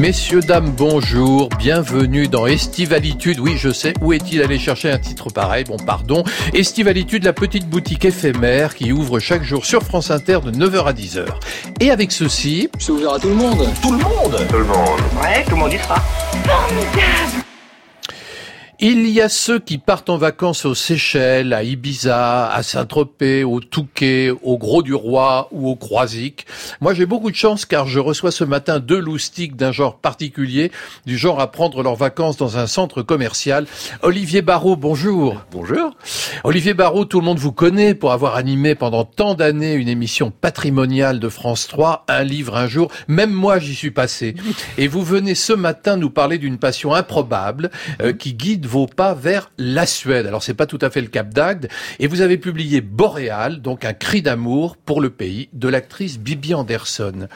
Messieurs, dames, bonjour, bienvenue dans Estivalitude. Oui, je sais, où est-il allé chercher un titre pareil? Bon, pardon. Estivalitude, la petite boutique éphémère qui ouvre chaque jour sur France Inter de 9h à 10h. Et avec ceci... C'est ouvert à tout le monde Tout le monde Tout le monde. Ouais, tout le monde y sera. Formidable Il y a ceux qui partent en vacances aux Seychelles, à Ibiza, à Saint-Tropez, au Touquet, au Gros du Roi ou au Croisic. Moi, j'ai beaucoup de chance car je reçois ce matin deux loustiques d'un genre particulier, du genre à prendre leurs vacances dans un centre commercial. Olivier Barrault, bonjour. Bonjour. Olivier Barrault, tout le monde vous connaît pour avoir animé pendant tant d'années une émission patrimoniale de France 3, un livre un jour. Même moi, j'y suis passé. Et vous venez ce matin nous parler d'une passion improbable euh, qui guide vos pas vers la Suède. Alors c'est pas tout à fait le Cap d'Agde. Et vous avez publié Boréal, donc un cri d'amour pour le pays de l'actrice Bibi Anderson.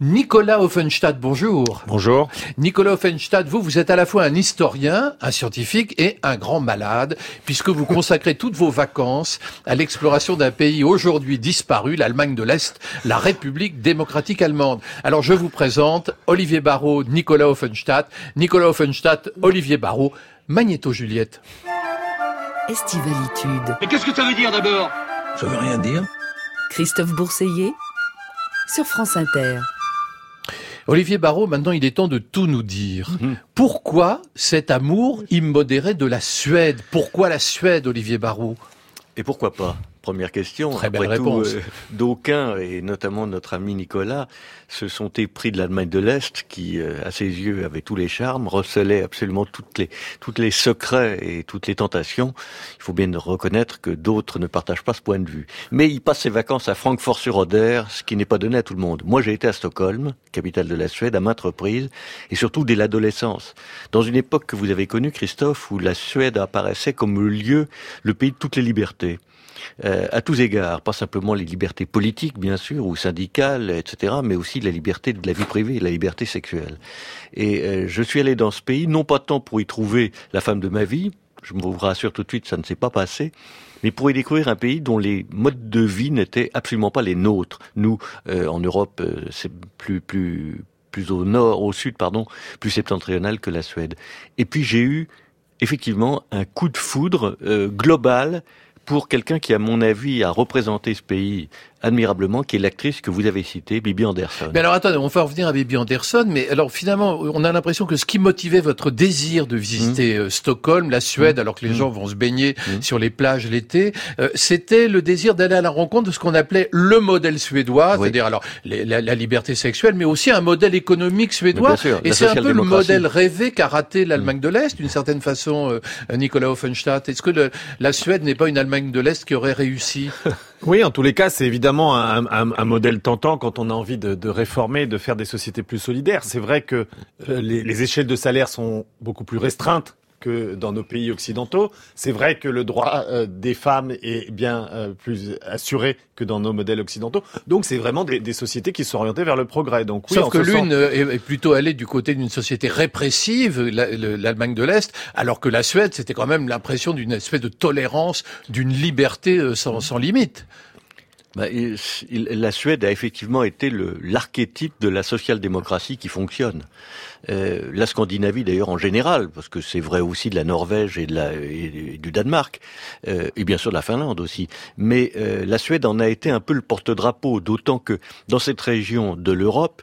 Nicolas Offenstadt, bonjour. Bonjour. Nicolas Offenstadt, vous, vous êtes à la fois un historien, un scientifique et un grand malade, puisque vous consacrez toutes vos vacances à l'exploration d'un pays aujourd'hui disparu, l'Allemagne de l'Est, la République démocratique allemande. Alors je vous présente Olivier Barrault, Nicolas Offenstadt, Nicolas Offenstadt, Olivier Barrault, Magnéto Juliette. Estivalitude. Mais qu'est-ce que ça veut dire d'abord? Ça veut rien dire. Christophe Bourseiller sur France Inter. Olivier Barrault, maintenant il est temps de tout nous dire. Pourquoi cet amour immodéré de la Suède? Pourquoi la Suède, Olivier Barrault? Et pourquoi pas? Première question. Très belle Après tout, réponse. euh, d'aucuns, et notamment notre ami Nicolas, se sont épris de l'Allemagne de l'Est, qui, euh, à ses yeux, avait tous les charmes, recelait absolument toutes les, toutes les secrets et toutes les tentations. Il faut bien reconnaître que d'autres ne partagent pas ce point de vue. Mais il passe ses vacances à Francfort-sur-Oder, ce qui n'est pas donné à tout le monde. Moi, j'ai été à Stockholm, capitale de la Suède, à maintes reprises, et surtout dès l'adolescence. Dans une époque que vous avez connue, Christophe, où la Suède apparaissait comme le lieu, le pays de toutes les libertés. Euh, à tous égards, pas simplement les libertés politiques, bien sûr, ou syndicales, etc., mais aussi la liberté de la vie privée, la liberté sexuelle. Et euh, je suis allé dans ce pays, non pas tant pour y trouver la femme de ma vie, je vous rassure tout de suite, ça ne s'est pas passé, mais pour y découvrir un pays dont les modes de vie n'étaient absolument pas les nôtres. Nous, euh, en Europe, c'est plus plus plus au nord, au sud, pardon, plus septentrional que la Suède. Et puis j'ai eu effectivement un coup de foudre global pour quelqu'un qui, à mon avis, a représenté ce pays admirablement, qui est l'actrice que vous avez citée, Bibi Anderson. Mais alors attendez, on va revenir à Bibi Anderson, mais alors finalement, on a l'impression que ce qui motivait votre désir de visiter euh, Stockholm, la Suède, alors que les Mmh. gens vont se baigner Mmh. sur les plages l'été, euh, c'était le désir d'aller à la rencontre de ce qu'on appelait le modèle suédois, Oui. c'est-à-dire alors les- la, la liberté sexuelle, mais aussi un modèle économique suédois. bien sûr, Et c'est un peu le modèle rêvé qu'a raté l'Allemagne de l'Est, d'une certaine façon, euh, Nicolas Offenstadt. Est-ce que le- la Suède n'est pas une Allemagne de l'Est qui aurait réussi? Oui, en tous les cas, c'est évidemment un, modèle tentant quand on a envie de, de réformer, de faire des sociétés plus solidaires. C'est vrai que euh, les, les échelles de salaire sont beaucoup plus restreintes que dans nos pays occidentaux. C'est vrai que le droit euh, des femmes est bien euh, plus assuré que dans nos modèles occidentaux. Donc, c'est vraiment des, des sociétés qui sont orientées vers le progrès. Donc, oui, Sauf que sens- l'une euh, est plutôt allée du côté d'une société répressive, la- le- l'Allemagne de l'Est, alors que la Suède, c'était quand même l'impression d'une espèce de tolérance, d'une liberté euh, sans, sans limite. Bah, la Suède a effectivement été l'archétype de la social-démocratie qui fonctionne. Euh, la Scandinavie d'ailleurs en général, parce que c'est vrai aussi de la Norvège et, de la, et du Danemark, euh, et bien sûr de la Finlande aussi. Mais euh, la Suède en a été un peu le porte-drapeau, d'autant que dans cette région de l'Europe,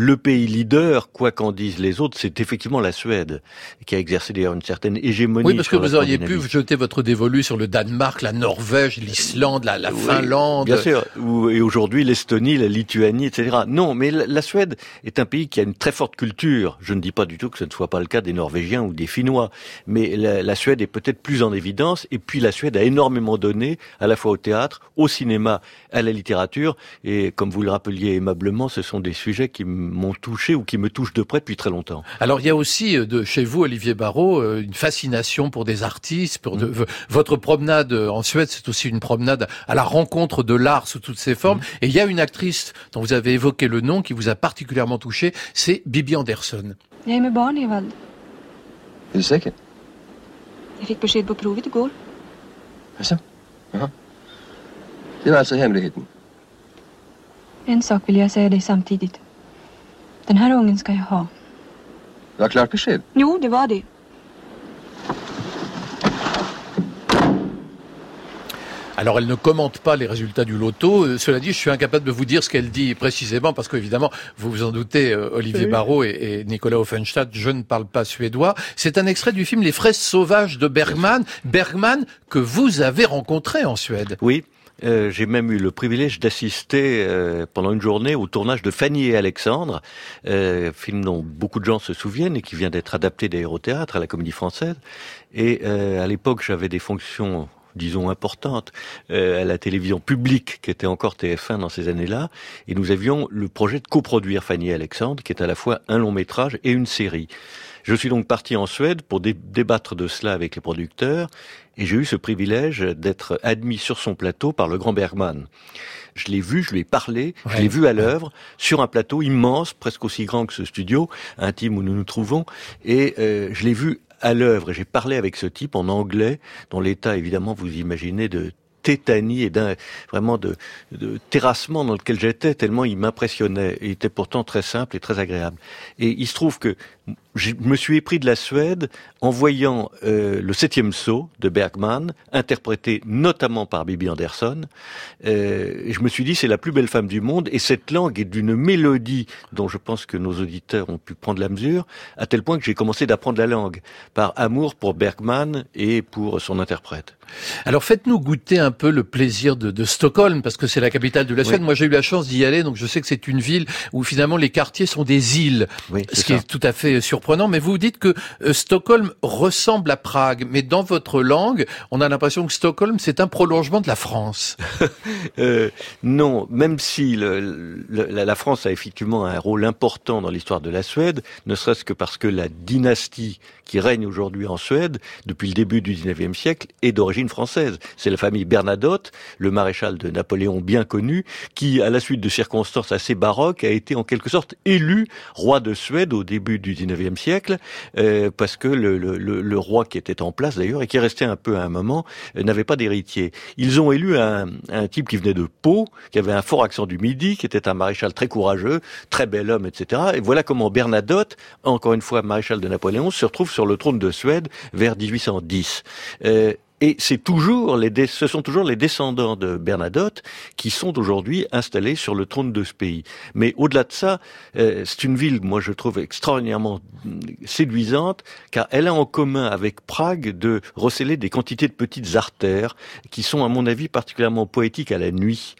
le pays leader, quoi qu'en disent les autres, c'est effectivement la Suède, qui a exercé d'ailleurs une certaine hégémonie. Oui, parce que vous auriez pu jeter votre dévolu sur le Danemark, la Norvège, l'Islande, la, la Oui, Finlande. Bien sûr. Et aujourd'hui, l'Estonie, la Lituanie, etc. Non, mais la, Suède est un pays qui a une très forte culture. Je ne dis pas du tout que ce ne soit pas le cas des Norvégiens ou des Finnois. Mais la, la Suède est peut-être plus en évidence. Et puis la Suède a énormément donné, à la fois au théâtre, au cinéma, à la littérature. Et comme vous le rappeliez aimablement, ce sont des sujets qui m'ont touché ou qui me touchent de près depuis très longtemps. Alors il y a aussi euh, de chez vous, Olivier Barrault, euh, une fascination pour des artistes. Pour de- Mm. votre promenade euh, en Suède, c'est aussi une promenade à la rencontre de l'art sous toutes ses Mm. formes. Et il y a une actrice dont vous avez évoqué le nom qui vous a particulièrement touché, c'est Bibi Anderson. Er. Er du på provet. Jaså? Jaha. Det var hemligheten. En sak vill jag säga dig samtidigt. Den här ungen ska jag ha. Det var klart besked? Jo, det var det. Alors, elle ne commente pas les résultats du loto. Euh, Cela dit, je suis incapable de vous dire ce qu'elle dit précisément parce qu'évidemment, vous vous en doutez, euh, Olivier Barrault et, et Nicolas Offenstadt, je ne parle pas suédois. C'est un extrait du film Les fraises sauvages de Bergman. Bergman que vous avez rencontré en Suède. Oui, euh, j'ai même eu le privilège d'assister euh, pendant une journée au tournage de Fanny et Alexandre, euh, film dont beaucoup de gens se souviennent et qui vient d'être adapté d'ailleurs au théâtre, à la Comédie Française. Et euh, à l'époque, j'avais des fonctions disons importantes à la télévision publique qui était encore TF1 dans ces années-là et nous avions le projet de coproduire Fanny et Alexandre qui est à la fois un long métrage et une série. Je suis donc parti en Suède pour dé- débattre de cela avec les producteurs et j'ai eu ce privilège d'être admis sur son plateau par le grand Bergman. Je l'ai vu, je lui ai parlé, je l'ai vu à l'œuvre sur un plateau immense, presque aussi grand que ce studio intime où nous nous trouvons, et euh, je l'ai vu à l'œuvre. Et j'ai parlé avec ce type en anglais, dont l'état évidemment vous imaginez de tétanie et d'un vraiment de, de terrassement dans lequel j'étais tellement il m'impressionnait. Il était pourtant très simple et très agréable. Et il se trouve que je me suis épris de la Suède en voyant euh, le septième saut de Bergman, interprété notamment par Bibi Andersson. Euh, je me suis dit, c'est la plus belle femme du monde, et cette langue est d'une mélodie dont je pense que nos auditeurs ont pu prendre la mesure, à tel point que j'ai commencé d'apprendre la langue, par amour pour Bergman et pour son interprète. Alors faites-nous goûter un peu le plaisir de, de Stockholm, parce que c'est la capitale de la Suède. Oui. Moi j'ai eu la chance d'y aller, donc je sais que c'est une ville où finalement les quartiers sont des îles, Oui, ce qui est tout à fait surprenant. Mais vous dites que euh, Stockholm ressemble à Prague, mais dans votre langue, on a l'impression que Stockholm c'est un prolongement de la France. Euh, non, même si la France a effectivement un rôle important dans l'histoire de la Suède, ne serait-ce que parce que la dynastie qui règne aujourd'hui en Suède, depuis le début du 19e siècle, est d'origine française. C'est la famille Bernadotte, le maréchal de Napoléon bien connu, qui, à la suite de circonstances assez baroques, a été en quelque sorte élu roi de Suède au début du 19e siècle, euh, parce que le, roi qui était en place d'ailleurs, et qui est resté un peu à un moment, euh, n'avait pas d'héritier. Ils ont élu un, type qui venait de Pau, qui avait un fort accent du Midi, qui était un maréchal très courageux, très bel homme, etc. Et voilà comment Bernadotte, encore une fois maréchal de Napoléon, se retrouve sur le trône de Suède vers 1810. Euh, et c'est toujours les, ce sont toujours les descendants de Bernadotte qui sont aujourd'hui installés sur le trône de ce pays. Mais au-delà de ça, euh, c'est une ville, moi je trouve extraordinairement mm, séduisante, car elle a en commun avec Prague de recéler des quantités de petites artères qui sont, à mon avis, particulièrement poétiques à la nuit.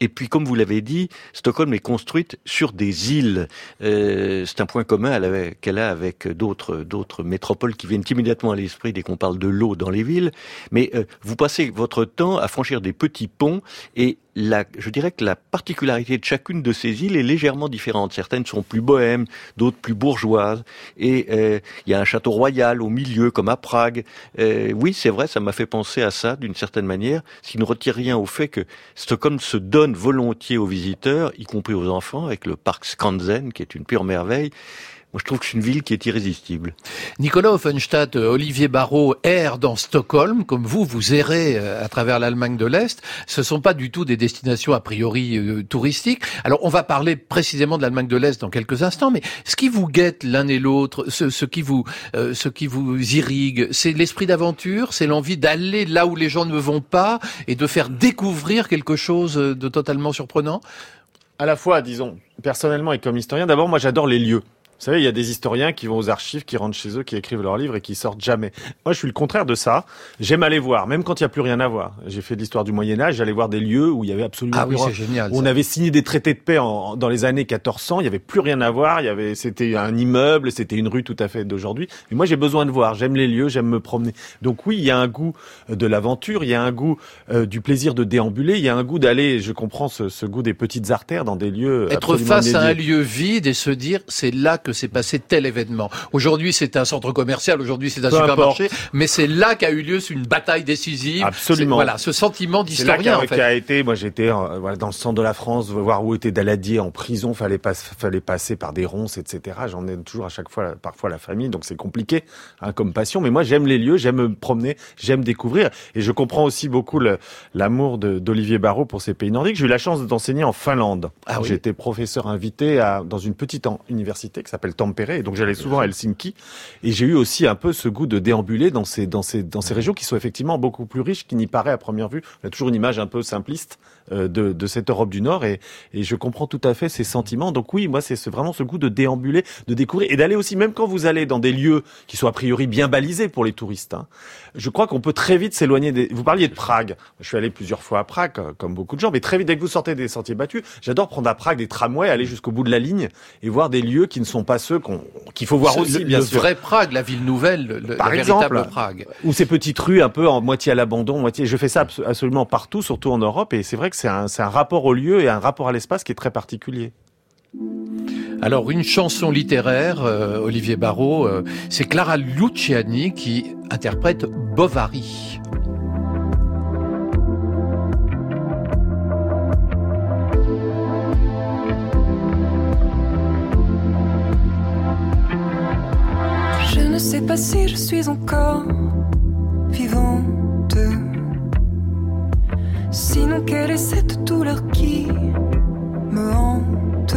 Et puis, comme vous l'avez dit, Stockholm est construite sur des îles. Euh, c'est un point commun qu'elle a avec d'autres d'autres métropoles qui viennent immédiatement à l'esprit dès qu'on parle de l'eau dans les villes. Mais euh, vous passez votre temps à franchir des petits ponts et la, je dirais que la particularité de chacune de ces îles est légèrement différente. Certaines sont plus bohèmes, d'autres plus bourgeoises. Et euh, il y a un château royal au milieu, comme à Prague. Euh, oui, c'est vrai, ça m'a fait penser à ça d'une certaine manière, ce qui ne retire rien au fait que Stockholm se donne volontiers aux visiteurs, y compris aux enfants, avec le parc Skansen, qui est une pure merveille. Moi, je trouve que c'est une ville qui est irrésistible. Nicolas Offenstadt, euh, Olivier Barrault errent dans Stockholm, comme vous, vous errez euh, à travers l'Allemagne de l'Est. Ce sont pas du tout des destinations a priori euh, touristiques. Alors, on va parler précisément de l'Allemagne de l'Est dans quelques instants, mais ce qui vous guette l'un et l'autre, ce, ce qui vous, euh, ce qui vous irrigue, c'est l'esprit d'aventure, c'est l'envie d'aller là où les gens ne vont pas et de faire découvrir quelque chose de totalement surprenant? À la fois, disons, personnellement et comme historien, d'abord, moi, j'adore les lieux. Vous savez, il y a des historiens qui vont aux archives, qui rentrent chez eux, qui écrivent leurs livres et qui sortent jamais. Moi, je suis le contraire de ça. J'aime aller voir, même quand il n'y a plus rien à voir. J'ai fait de l'histoire du Moyen Âge, j'allais voir des lieux où il y avait absolument Ah oui, c'est génial. où on avait signé des traités de paix en- dans les années 1400, il y avait plus rien à voir, il y avait c'était un immeuble, c'était une rue tout à fait d'aujourd'hui. Mais moi j'ai besoin de voir, j'aime les lieux, j'aime me promener. Donc oui, il y a un goût euh, de l'aventure, il y a un goût euh, du plaisir de déambuler, il y a un goût d'aller, je comprends ce, ce goût des petites artères dans des lieux Être face à un lieu vide et se dire c'est là que s'est passé tel événement. Aujourd'hui c'est un centre commercial, aujourd'hui c'est un Peu supermarché, mais c'est là qu'a eu lieu une bataille décisive. Absolument. Voilà, ce sentiment d'historien en fait. qu'a été, moi j'étais euh, voilà, dans le centre de la France, voir où était Daladier en prison, fallait pas, fallait passer par des ronces, etc. J'en ai toujours à chaque fois, parfois la famille, donc c'est compliqué hein, comme passion. Mais moi j'aime les lieux, j'aime me promener, j'aime découvrir, et je comprends aussi beaucoup l'amour d'Olivier Barrault pour ces pays nordiques. J'ai eu la chance d'enseigner en Finlande. Ah oui. Été professeur invité à, dans une petite université qui s'appelle s'appelle Tampere. Et donc j'allais souvent à Helsinki et j'ai eu aussi un peu ce goût de déambuler dans ces dans ces dans ces régions qui sont effectivement beaucoup plus riches qu'il n'y paraît à première vue. On a toujours une image un peu simpliste de, de cette Europe du Nord et, et je comprends tout à fait ces sentiments. Donc oui, moi c'est ce- vraiment ce goût de déambuler, de découvrir et d'aller aussi même quand vous allez dans des lieux qui sont a priori bien balisés pour les touristes. hein, je crois qu'on peut très vite s'éloigner des. Vous parliez de Prague. Je suis allé plusieurs fois à Prague, euh, comme beaucoup de gens, mais très vite dès que vous sortez des sentiers battus, j'adore prendre à Prague des tramways, aller jusqu'au bout de la ligne et voir des lieux qui ne sont pas ceux qu'on qu'il faut voir aussi, le, bien le sûr. vrai Prague, la ville nouvelle, le, Par la exemple. véritable Prague. Ou ces petites rues un peu en moitié à l'abandon, moitié. Je fais ça abso- absolument partout, surtout en Europe, et c'est vrai que c'est un, rapport au lieu et un rapport à l'espace qui est très particulier. Alors une chanson littéraire, euh, Olivier Barrault, euh, c'est Clara Luciani qui interprète Bovary. Je ne sais pas si je suis encore Sinon, quelle est cette douleur qui me hante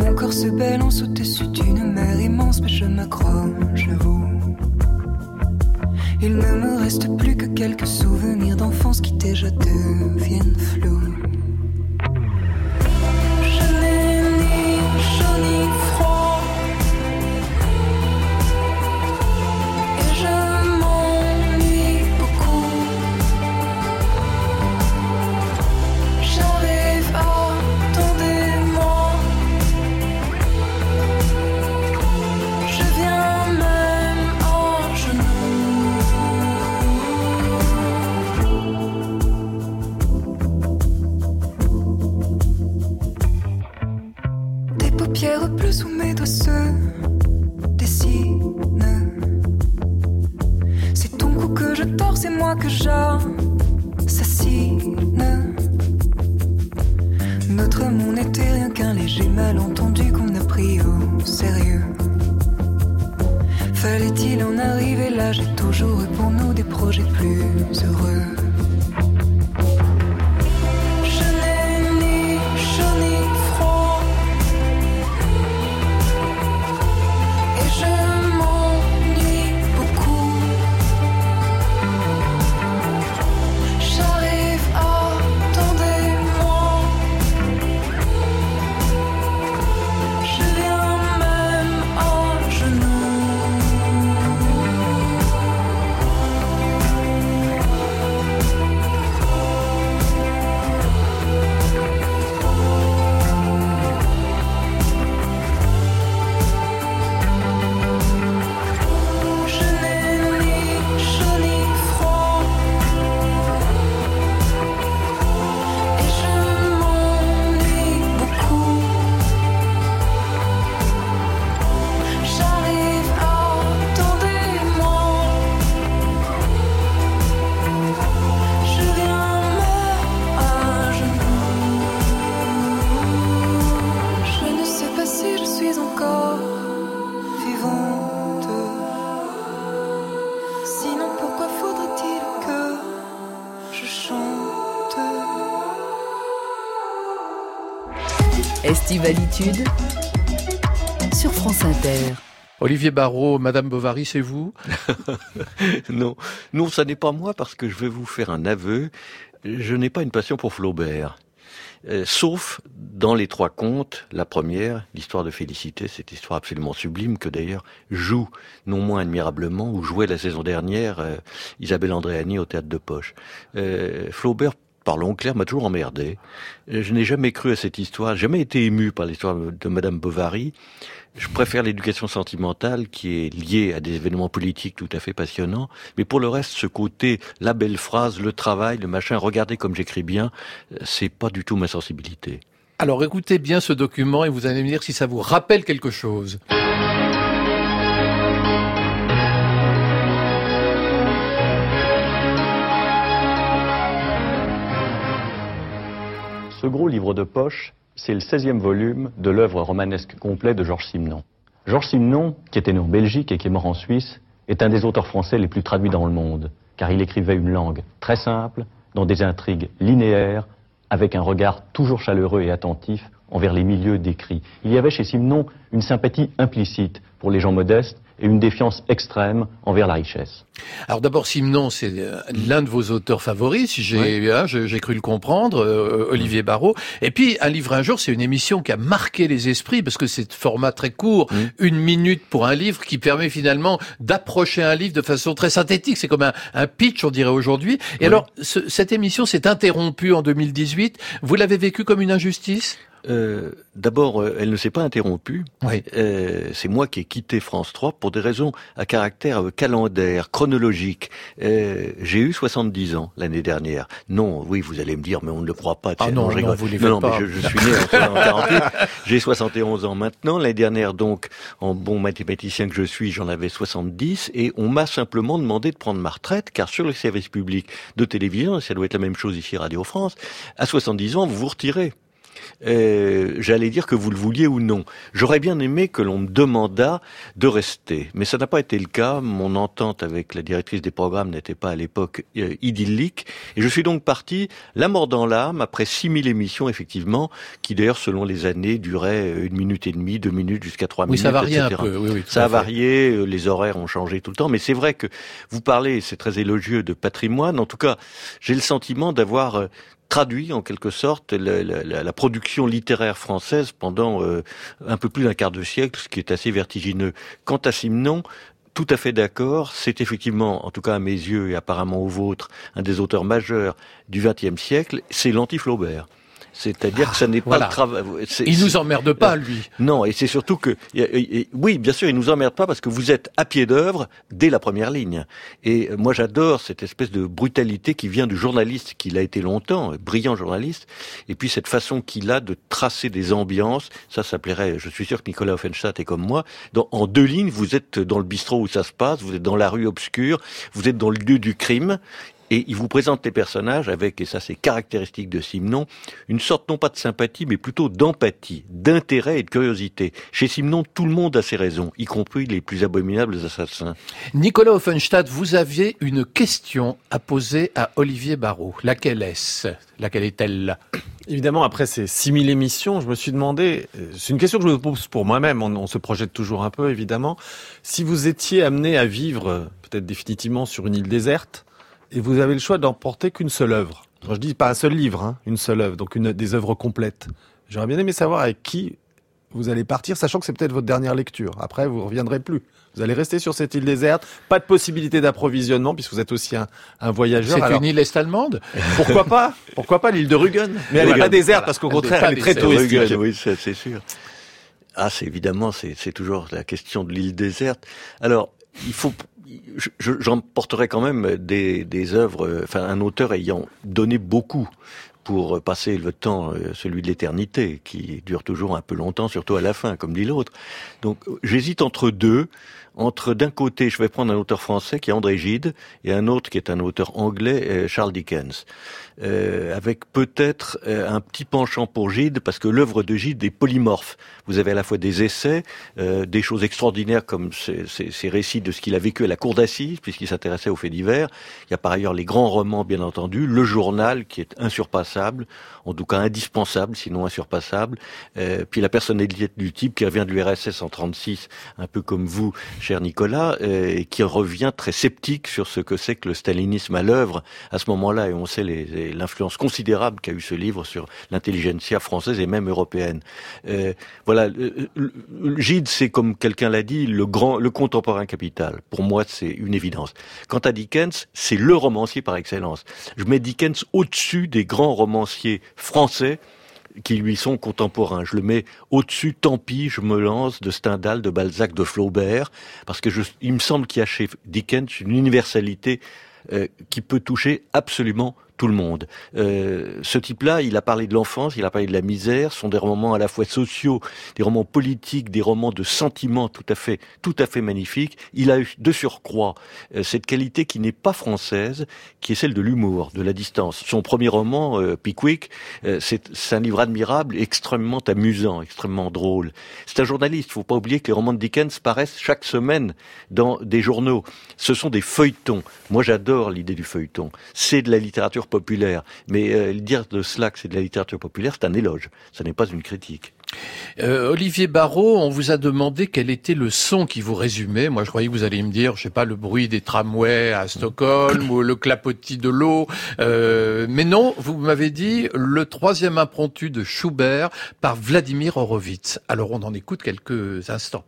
Mon corps se balance au-dessus d'une mer immense, mais je m'accroche vous. Il ne me reste plus que quelques souvenirs d'enfance qui déjà deviennent flous. Sur France Inter. Olivier Barrault, Madame Bovary, c'est vous non, non, ça n'est pas moi parce que je vais vous faire un aveu. Je n'ai pas une passion pour Flaubert. Euh, sauf dans les trois contes, la première, l'histoire de Félicité, cette histoire absolument sublime que d'ailleurs joue non moins admirablement, ou jouait la saison dernière euh, Isabelle Andréani au théâtre de Poche. Euh, Flaubert, parlons clair, m'a toujours emmerdé. Euh, Je n'ai jamais cru à cette histoire, jamais été ému par l'histoire de Madame Bovary. Je préfère l'éducation sentimentale qui est liée à des événements politiques tout à fait passionnants. Mais pour le reste, ce côté, la belle phrase, le travail, le machin, regardez comme j'écris bien, euh, c'est pas du tout ma sensibilité. Alors écoutez bien ce document et vous allez me dire si ça vous rappelle quelque chose. Ce gros livre de poche, c'est le 16e volume de l'œuvre romanesque complet de Georges Simenon. Georges Simenon, qui était né en Belgique et qui est mort en Suisse, est un des auteurs français les plus traduits dans le monde, car il écrivait une langue très simple, dans des intrigues linéaires, avec un regard toujours chaleureux et attentif envers les milieux décrits. Il y avait chez Simon une sympathie implicite pour les gens modestes et une défiance extrême envers la richesse. Alors d'abord, Simon, c'est euh, l'un de vos auteurs favoris, si j'ai hein, je- j'ai cru le comprendre, euh, Olivier Barrault. Et puis, Un livre un jour, c'est une émission qui a marqué les esprits, parce que c'est format très court, une minute pour un livre, qui permet finalement d'approcher un livre de façon très synthétique. C'est comme un, un pitch, on dirait aujourd'hui. Et alors, ce- cette émission s'est interrompue en 2018. Vous l'avez vécu comme une injustice? Euh, D'abord, euh, elle ne s'est pas interrompue. Oui. Euh, c'est moi qui ai quitté France 3 pour des raisons à caractère euh, calendaire, chronologique. Euh, J'ai eu 70 ans l'année dernière. Non, oui, vous allez me dire, mais on ne le croit pas. Ah non, je non, rigole. vous les non, non, pas. mais je, je suis né en 48. J'ai 71 ans maintenant. L'année dernière, donc, en bon mathématicien que je suis, j'en avais 70. Et on m'a simplement demandé de prendre ma retraite, car sur le service public de télévision, et ça doit être la même chose ici Radio France, à 70 ans, vous vous retirez. Euh, j'allais dire que vous le vouliez ou non. J'aurais bien aimé que l'on me demandât de rester, mais ça n'a pas été le cas. Mon entente avec la directrice des programmes n'était pas à l'époque euh, idyllique, et je suis donc parti, la mort dans l'âme, après 6000 émissions, effectivement, qui d'ailleurs, selon les années, duraient euh, une minute et demie, deux minutes, jusqu'à trois Oui, minutes, ça variait un peu. Oui, Ça a varié, euh, les horaires ont changé tout le temps, mais c'est vrai que vous parlez, c'est très élogieux, de patrimoine. En tout cas, j'ai le sentiment d'avoir traduit en quelque sorte la, production littéraire française pendant euh, un peu plus d'un quart de siècle, ce qui est assez vertigineux. Quant à Simon, tout à fait d'accord. C'est effectivement, en tout cas à mes yeux et apparemment aux vôtres, un des auteurs majeurs du XXe siècle. C'est l'anti-Flaubert. C'est-à-dire que ça n'est voilà. pas le travail. Il nous emmerde pas, lui. non, et c'est surtout que, et- et- et- oui, bien sûr, il nous emmerde pas parce que vous êtes à pied d'œuvre dès la première ligne. Et euh, moi, j'adore cette espèce de brutalité qui vient du journaliste qu'il a été longtemps, euh, brillant journaliste, et puis cette façon qu'il a de tracer des ambiances. Ça, ça plairait. Je suis sûr que Nicolas Offenstadt est comme moi. Dans, en deux lignes, vous êtes dans le bistrot où ça se passe, vous êtes dans la rue obscure, vous êtes dans le lieu du crime. Et il vous présente les personnages avec, et ça c'est caractéristique de Simon, une sorte non pas de sympathie, mais plutôt d'empathie, d'intérêt et de curiosité. Chez Simon, tout le monde a ses raisons, y compris les plus abominables assassins. Nicolas Offenstadt, vous aviez une question à poser à Olivier Barrault. Laquelle est-ce? Laquelle est-elle? Évidemment, après ces 6000 émissions, je me suis demandé, euh, c'est une question que je me pose pour moi-même, on, on se projette toujours un peu évidemment, si vous étiez amené à vivre euh, peut-être définitivement sur une île déserte, et vous avez le choix d'emporter qu'une seule œuvre. Quand je dis pas un seul livre, hein, une seule œuvre, donc une, des œuvres complètes. J'aurais bien aimé savoir avec qui vous allez partir, sachant que c'est peut-être votre dernière lecture. Après, vous reviendrez plus. Vous allez rester sur cette île déserte, pas de possibilité d'approvisionnement, puisque vous êtes aussi un, un voyageur. C'est Alors, une île est-allemande pourquoi pas? Pourquoi pas l'île de Rügen? Mais elle n'est Rügen, pas déserte voilà. parce qu'au contraire, elle est très touristique. Rügen, oui, c'est sûr. Ah, c'est évidemment, c'est c'est toujours la question de l'île déserte. Alors, il faut, je- je- j'emporterai quand même des, des œuvres, euh, enfin, un auteur ayant donné beaucoup pour passer le temps, euh, celui de l'éternité, qui dure toujours un peu longtemps, surtout à la fin, comme dit l'autre. Donc, j'hésite entre deux. Entre d'un côté, je vais prendre un auteur français qui est André Gide, et un autre qui est un auteur anglais, euh, Charles Dickens. Euh, avec peut-être euh, un petit penchant pour Gide, parce que l'œuvre de Gide est polymorphe. Vous avez à la fois des essais, euh, des choses extraordinaires comme ces, ces- ces récits de ce qu'il a vécu à la cour d'assises, puisqu'il s'intéressait aux faits divers. Il y a par ailleurs les grands romans, bien entendu, le journal qui est insurpassable, en tout cas indispensable, sinon insurpassable. Euh, puis la personnalité du type qui revient de l'URSS en 36, un peu comme vous, cher Nicolas, euh, et qui revient très sceptique sur ce que c'est que le stalinisme à l'œuvre à ce moment-là, et on sait les- les- l'influence considérable qu'a eu ce livre sur l'intelligentsia française et même européenne. Euh, voilà, le- le- Gide, c'est comme quelqu'un l'a dit, le grand, le contemporain capital. Pour moi, c'est une évidence. Quant à Dickens, c'est le romancier par excellence. Je mets Dickens au-dessus des grands romanciers français qui lui sont contemporains. Je le mets au-dessus, tant pis, je me lance de Stendhal, de Balzac, de Flaubert, parce que je, il me semble qu'il y a chez Dickens une universalité euh, qui peut toucher absolument tout le monde. Euh, ce type-là, il a parlé de l'enfance, il a parlé de la misère, ce sont des romans à la fois sociaux, des romans politiques, des romans de sentiments tout à fait, tout à fait magnifiques. Il a eu de surcroît euh, cette qualité qui n'est pas française, qui est celle de l'humour, de la distance. Son premier roman, euh, Pickwick, euh, c'est un livre admirable, extrêmement amusant, extrêmement drôle. C'est un journaliste, il faut pas oublier que les romans de Dickens paraissent chaque semaine dans des journaux. Ce sont des feuilletons. Moi, j'adore l'idée du feuilleton. C'est de la littérature populaire. Mais euh, dire de cela que c'est de la littérature populaire, c'est un éloge. Ce n'est pas une critique. Euh, Olivier Barrault, on vous a demandé quel était le son qui vous résumait. Moi, je croyais que vous alliez me dire, je sais pas, le bruit des tramways à Stockholm ou le clapotis de l'eau. Euh, mais non, vous m'avez dit le troisième impromptu de Schubert par Vladimir Horowitz. Alors, on en écoute quelques instants.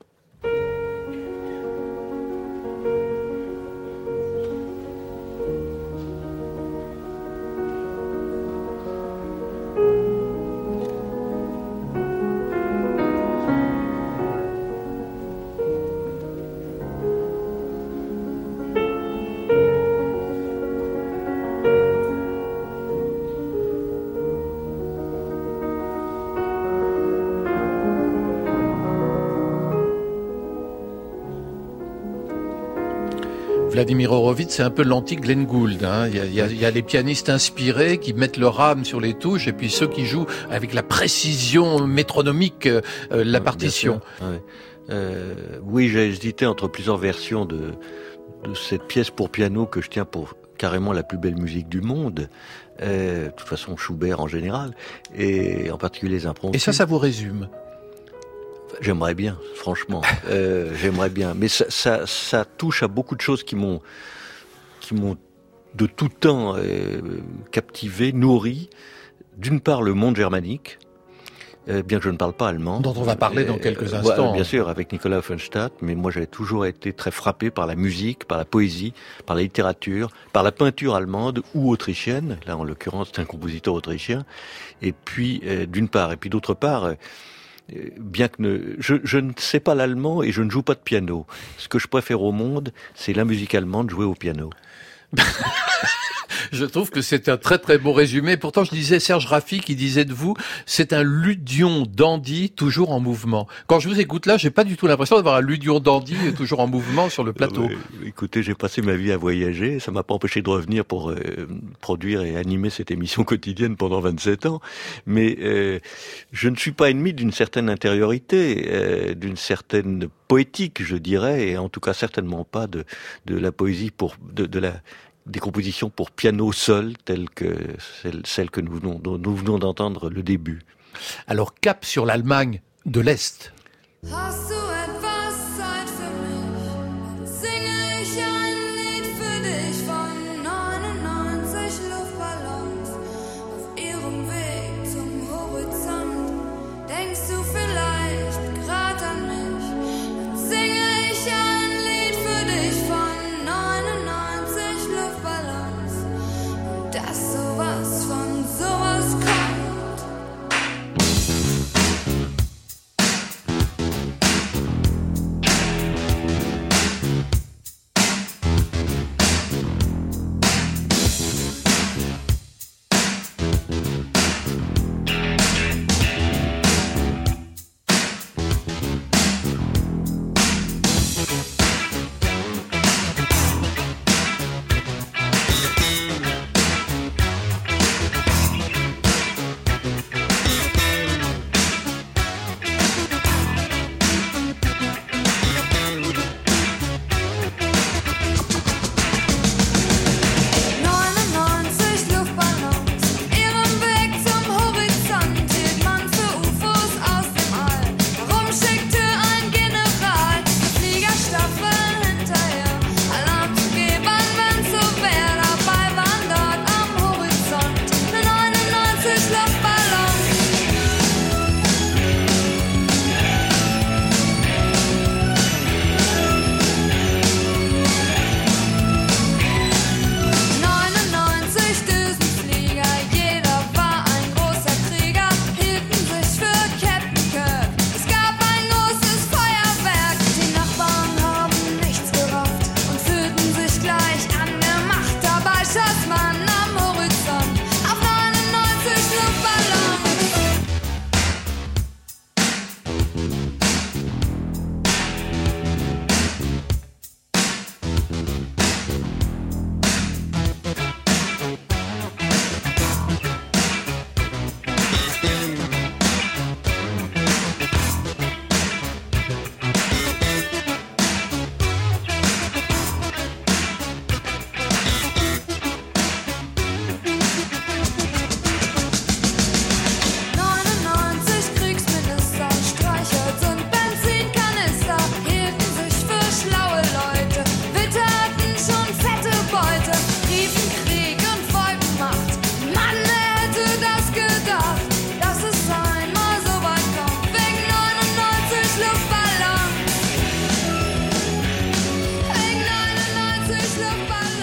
Vladimir Horowitz, c'est un peu l'antique Glenn Gould. Hein. Il, y a, il, y a, il, y a, les pianistes inspirés qui mettent leur âme sur les touches, et puis ceux qui jouent avec la précision métronomique euh, la partition. Ouais. Euh, oui, j'ai hésité entre plusieurs versions de, de cette pièce pour piano que je tiens pour carrément la plus belle musique du monde. Euh, de toute façon, Schubert en général, et en particulier les impromptus. Et ça, ça vous résume? J'aimerais bien, franchement. Euh, J'aimerais bien. Mais ça, ça, ça, touche à beaucoup de choses qui m'ont, qui m'ont de tout temps euh, captivé, nourri. D'une part, le monde germanique, euh, bien que je ne parle pas allemand. Dont on va parler dans quelques instants. Bien sûr, avec Nicolas Offenstadt. Mais moi, j'avais toujours été très frappé par la musique, par la poésie, par la littérature, par la peinture allemande ou autrichienne. Là, en l'occurrence, c'est un compositeur autrichien. Et puis, euh, d'une part. Et puis, d'autre part, bien que ne, je, je, ne sais pas l'allemand et je ne joue pas de piano. Ce que je préfère au monde, c'est la musique allemande jouée au piano. je trouve que c'est un très très beau résumé. Pourtant, je disais Serge Raffi qui disait de vous, c'est un ludion dandy toujours en mouvement. Quand je vous écoute là, j'ai pas du tout l'impression d'avoir un ludion dandy toujours en mouvement sur le plateau. Euh, écoutez, j'ai passé ma vie à voyager, ça m'a pas empêché de revenir pour euh, produire et animer cette émission quotidienne pendant 27 ans, mais euh, je ne suis pas ennemi d'une certaine intériorité, euh, d'une certaine poétique, je dirais, et en tout cas certainement pas de de la poésie pour de, de la des compositions pour piano seul, telles que celles, celles que nous venons, dont nous venons d'entendre le début. Alors cap sur l'Allemagne de l'Est.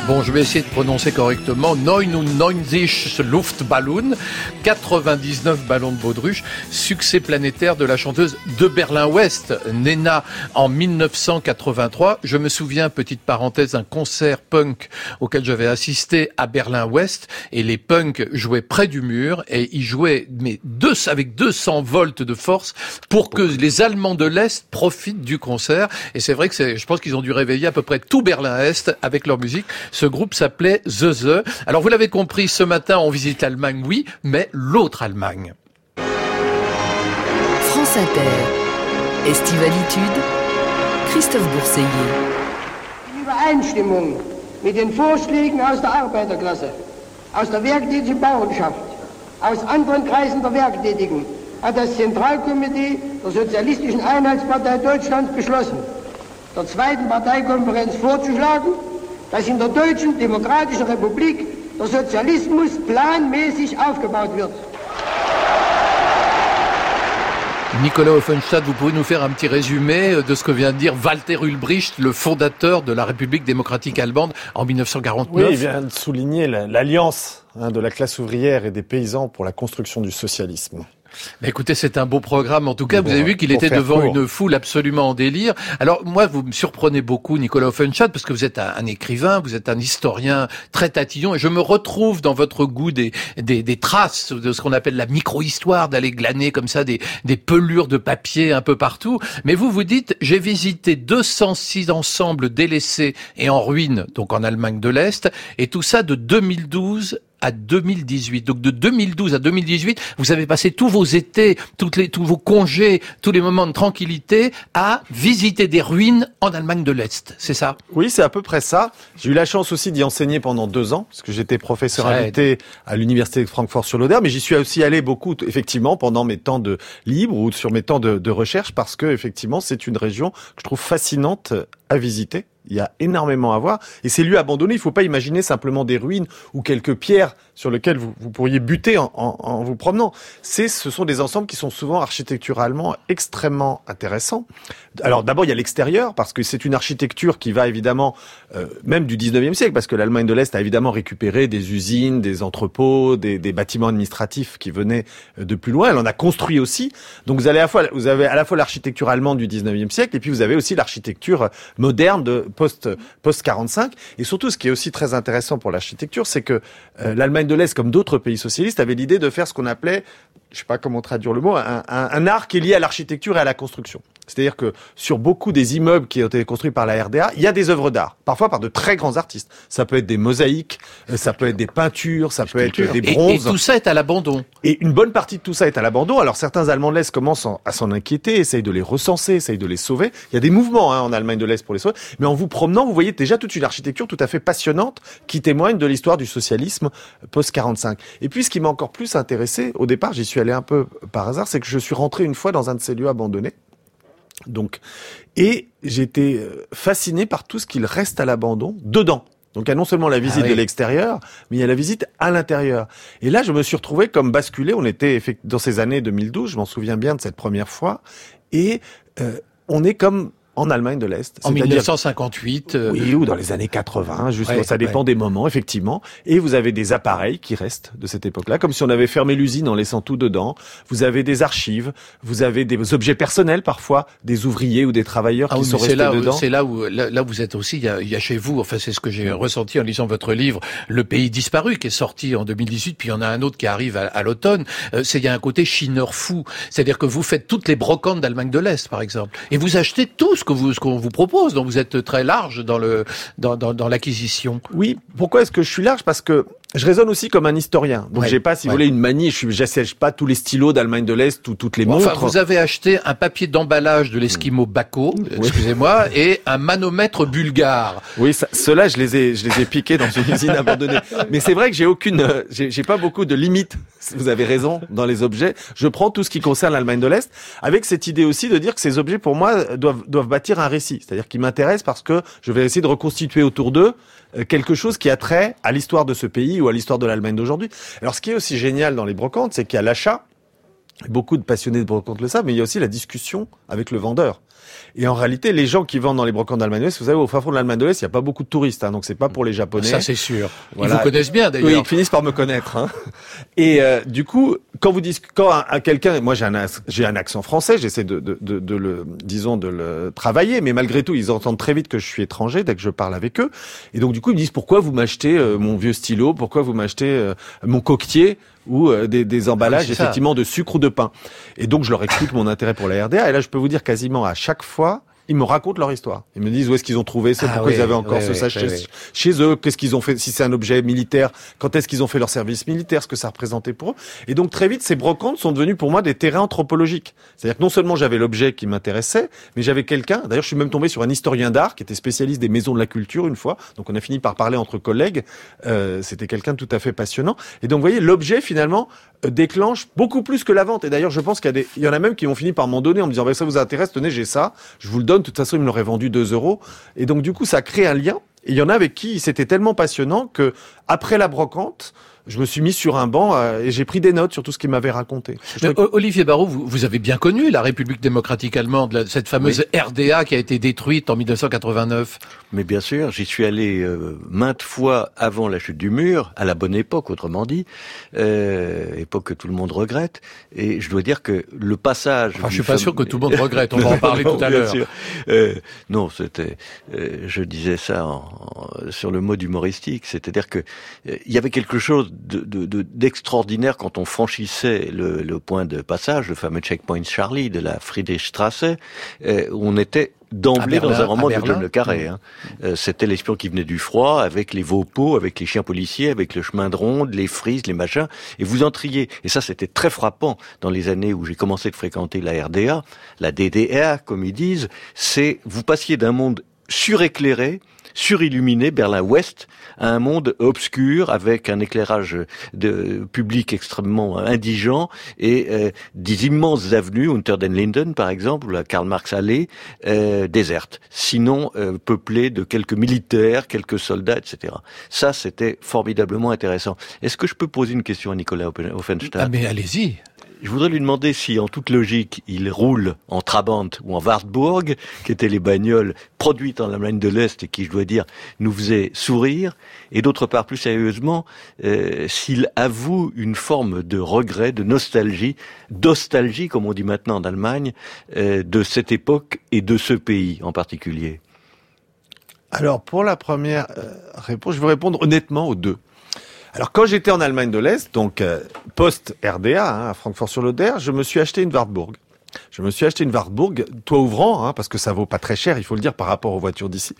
Bon, je vais essayer de prononcer correctement. 99 Luftballon, 99 ballons de baudruche, succès planétaire de la chanteuse de Berlin-Ouest, Nena en 1983. Je me souviens, petite parenthèse, un concert punk auquel j'avais assisté à Berlin-Ouest et les punks jouaient près du mur et ils jouaient mais deux, avec 200 volts de force pour que les Allemands de l'Est profitent du concert. Et c'est vrai que je pense qu'ils ont dû réveiller à peu près tout Berlin-Est avec leur musique. Ce groupe s'appelait The The. Alors vous l'avez compris, ce matin on visite l'Allemagne, oui, mais l'autre Allemagne. France Inter. Estivalitude. Christophe Bourseiller. In Übereinstimmung mit den Vorschlägen aus der Arbeiterklasse, aus der werktätigen Bauernschaft, aus anderen Kreisen der Werktätigen, hat das Zentralkomitee der Sozialistischen Einheitspartei Deutschlands beschlossen, der zweiten Parteikonferenz vorzuschlagen, dass in der Deutschen Demokratischen Republik der Sozialismus planmäßig aufgebaut wird. Nicolas Offenstadt, vous pouvez nous faire un petit résumé de ce que vient de dire Walter Ulbricht, le fondateur de la République démocratique allemande en 1949 Oui, il vient de souligner l'alliance hein, de la classe ouvrière et des paysans pour la construction du socialisme. Mais écoutez, c'est un beau programme. En tout cas, vous avez vu qu'il était devant court. une foule absolument en délire. Alors moi, vous me surprenez beaucoup, Nicolas Offenstadt, parce que vous êtes un, un écrivain, vous êtes un historien très tatillon, et je me retrouve dans votre goût des, des, des traces de ce qu'on appelle la micro-histoire, d'aller glaner comme ça des, des pelures de papier un peu partout. Mais vous vous dites, j'ai visité 206 ensembles délaissés et en ruine, donc en Allemagne de l'Est, et tout ça de 2012 à 2018. Donc de 2012 à 2018, vous avez passé tous vos étés, toutes les, tous vos congés, tous les moments de tranquillité à visiter des ruines en Allemagne de l'Est. C'est ça? Oui, c'est à peu près ça. J'ai eu la chance aussi d'y enseigner pendant deux ans, parce que j'étais professeur Ça invité à l'université de Francfort-sur-l'Oder, mais j'y suis aussi allé beaucoup, effectivement, pendant mes temps de libre ou sur mes temps de, de recherche, parce que effectivement, c'est une région que je trouve fascinante à visiter. Il y a énormément à voir. Et ces lieux abandonnés, il ne faut pas imaginer simplement des ruines ou quelques pierres sur lesquelles vous, vous pourriez buter en, en- en vous promenant. C'est, ce sont des ensembles qui sont souvent architecturalement extrêmement intéressants. Alors d'abord, il y a l'extérieur, parce que c'est une architecture qui va évidemment, euh, même du 19e siècle, parce que l'Allemagne de l'Est a évidemment récupéré des usines, des entrepôts, des, des bâtiments administratifs qui venaient euh, de plus loin. Elle en a construit aussi. Donc vous, allez à la fois, vous avez à la fois l'architecture allemande du 19e siècle, et puis vous avez aussi l'architecture moderne de post, post 45. Et surtout, ce qui est aussi très intéressant pour l'architecture, c'est que euh, l'Allemagne de l'Est, comme d'autres pays socialistes, avait l'idée de faire ce qu'on appelait, je sais pas comment traduire le mot, un, un art qui est lié à l'architecture et à la construction. C'est-à-dire que sur beaucoup des immeubles qui ont été construits par la RDA, il y a des œuvres d'art, parfois par de très grands artistes. Ça peut être des mosaïques, euh, ça peut être des peintures, ça peut être des et, et bronzes. tout ça est à l'abandon. Et une bonne partie de tout ça est à l'abandon. Alors certains Allemands de l'Est commencent en- à s'en inquiéter, essayent de les recenser, essayent de les sauver. Il y a des mouvements hein, en Allemagne de l'Est pour les sauver. Mais en vous promenant, vous voyez déjà toute une architecture tout à fait passionnante qui témoigne de l'histoire du socialisme post-45. Et puis ce qui m'a encore plus intéressé, au départ j'y suis allé un peu par hasard, c'est que je suis rentré une fois dans un de ces lieux abandonnés. Donc, et j'étais euh, fasciné par tout ce qu'il reste à l'abandon dedans. Donc il y a non seulement la visite Ah oui. de l'extérieur, mais il y a la visite à l'intérieur. Et là, je me suis retrouvé comme basculé. On était dans ces années 2012, je m'en souviens bien de cette première fois, et euh, on est comme en Allemagne de l'Est. En C'est-à-dire- 1958. euh, oui, ou dans les années 80, juste, Ouais, ça dépend ouais. des moments, effectivement. Et vous avez des appareils qui restent de cette époque-là, comme si on avait fermé l'usine en laissant tout dedans. Vous avez des archives, vous avez des objets personnels parfois, des ouvriers ou des travailleurs Ah qui oui, sont restés là, dedans. c'est là où là, là, vous êtes aussi. Il y, a, il y a chez vous, enfin c'est ce que j'ai ressenti en lisant votre livre, Le pays disparu, qui est sorti en 2018, puis il y en a un autre qui arrive à, à l'automne. Euh, c'est il y a un côté chineur fou, c'est-à-dire que vous faites toutes les brocantes d'Allemagne de l'Est, par exemple, et vous achetez tout ce que vous ce qu'on vous propose. Donc vous êtes très large dans le dans, dans, dans l'acquisition. Oui, pourquoi est-ce que je suis large? Parce que je raisonne aussi comme un historien. Donc Ouais, j'ai pas, si ouais. vous voulez, une manie. Je j'assèche pas tous les stylos d'Allemagne de l'Est ou toutes les Enfin, montres. vous avez acheté un papier d'emballage de l'Eskimo Baco, excusez-moi, et un manomètre bulgare. Oui, ceux-là, je les ai, je les ai piqués dans une usine abandonnée. Mais c'est vrai que j'ai aucune, euh, j'ai j'ai pas beaucoup de limites. Vous avez raison dans les objets. Je prends tout ce qui concerne l'Allemagne de l'Est, avec cette idée aussi de dire que ces objets, pour moi, doivent doivent bâtir un récit. C'est-à-dire qu'ils m'intéressent parce que je vais essayer de reconstituer autour d'eux euh, quelque chose qui a trait à l'histoire de ce pays ou à l'histoire de l'Allemagne d'aujourd'hui. Alors, ce qui est aussi génial dans les brocantes, c'est a l'achat. Beaucoup de passionnés de brocante le savent, mais il y a aussi la discussion avec le vendeur. Et en réalité, les gens qui vendent dans les brocantes d'Allemagne de vous savez, au fin fond de l'Allemagne de il n'y a pas beaucoup de touristes, hein, donc c'est pas pour les Japonais. Ça, c'est sûr. Voilà. Ils vous connaissent bien, d'ailleurs. Oui, ils finissent par me connaître. Hein. Et euh, du coup, quand vous dites, quand à, à quelqu'un, moi j'ai un, j'ai un accent français, j'essaie de, de, de, de le, disons, de le travailler, mais malgré tout, ils entendent très vite que je suis étranger dès que je parle avec eux. Et donc du coup, ils me disent pourquoi vous m'achetez euh, mon vieux stylo, pourquoi vous m'achetez euh, mon coquetier? Ou euh, des, des emballages c'est ça. effectivement de sucre ou de pain. Et donc je leur explique mon intérêt pour la RDA. Et là, je peux vous dire quasiment à chaque fois. Ils me racontent leur histoire. Ils me disent où est-ce qu'ils ont trouvé ça, Ah pourquoi oui, ils avaient encore oui, ce oui, sachet chez eux, qu'est-ce qu'ils ont fait, si c'est un objet militaire, quand est-ce qu'ils ont fait leur service militaire, ce que ça représentait pour eux. Et donc très vite, ces brocantes sont devenues pour moi des terrains anthropologiques. C'est-à-dire que non seulement j'avais l'objet qui m'intéressait, mais j'avais quelqu'un, d'ailleurs je suis même tombé sur un historien d'art qui était spécialiste des maisons de la culture une fois, donc on a fini par parler entre collègues, Euh, c'était quelqu'un de tout à fait passionnant. Et donc vous voyez, l'objet finalement euh, déclenche beaucoup plus que la vente. Et d'ailleurs je pense qu'il y, a des- il y en a même qui ont fini par m'en donner en me disant, bah, ça vous intéresse, tenez, j'ai ça, je vous le donne, de toute façon ils me l'auraient vendu 2 euros. Et donc du coup ça crée un lien. Et il y en a avec qui c'était tellement passionnant que après la brocante, je me suis mis sur un banc euh, et j'ai pris des notes sur tout ce qu'il m'avait raconté. Mais, Olivier Barrault, vous, vous avez bien connu la République démocratique allemande, la- cette fameuse RDA qui a été détruite en 1989. Mais bien sûr, j'y suis allé euh, maintes fois avant la chute du mur, à la bonne époque, autrement dit, euh, époque que tout le monde regrette. Et je dois dire que le passage. Enfin, je suis pas sûr que tout le monde regrette. On va en parler Non, tout à l'heure. Euh, non, c'était. euh, je disais ça en- en- sur le mode humoristique, c'est-à-dire que euh, il y avait quelque chose de- de- de- d'extraordinaire quand on franchissait le, le point de passage, le fameux checkpoint Charlie de la Friedrichstrasse, euh, où on était d'emblée dans un roman de. John le Carré. Hein. Euh, C'était l'espion qui venait du froid, avec les veaux avec les chiens policiers, avec le chemin de ronde, les frises, les machins, et vous entriez. Et ça, c'était très frappant dans les années où j'ai commencé de fréquenter la RDA, la DDR, comme ils disent. C'est vous passiez d'un monde suréclairé, surilluminé, Berlin-Ouest, à un monde obscur avec un éclairage de public extrêmement indigent et euh, des immenses avenues, Unter den Linden par exemple, la Karl Marx Allée, euh, désertes, sinon euh, peuplées de quelques militaires, quelques soldats, etc. Ça, c'était formidablement intéressant. Est-ce que je peux poser une question à Nicolas Offenstadt Ah mais allez-y. Je voudrais lui demander si, en toute logique, il roule en Trabant ou en Wartburg, qui étaient les bagnoles produites en Allemagne de l'Est et qui, je dois dire, nous faisaient sourire. Et d'autre part, plus sérieusement, euh, s'il avoue une forme de regret, de nostalgie, d'ostalgie, comme on dit maintenant en Allemagne, euh, de cette époque et de ce pays en particulier. Alors, pour la première euh, réponse, je vais répondre honnêtement aux deux. Alors, quand j'étais en Allemagne de l'Est, donc euh, post-RDA, hein, à Francfort-sur-l'Oder, je me suis acheté une Wartburg. Je me suis acheté une Wartburg, toit ouvrant, hein, parce que ça vaut pas très cher, il faut le dire, par rapport aux voitures d'ici.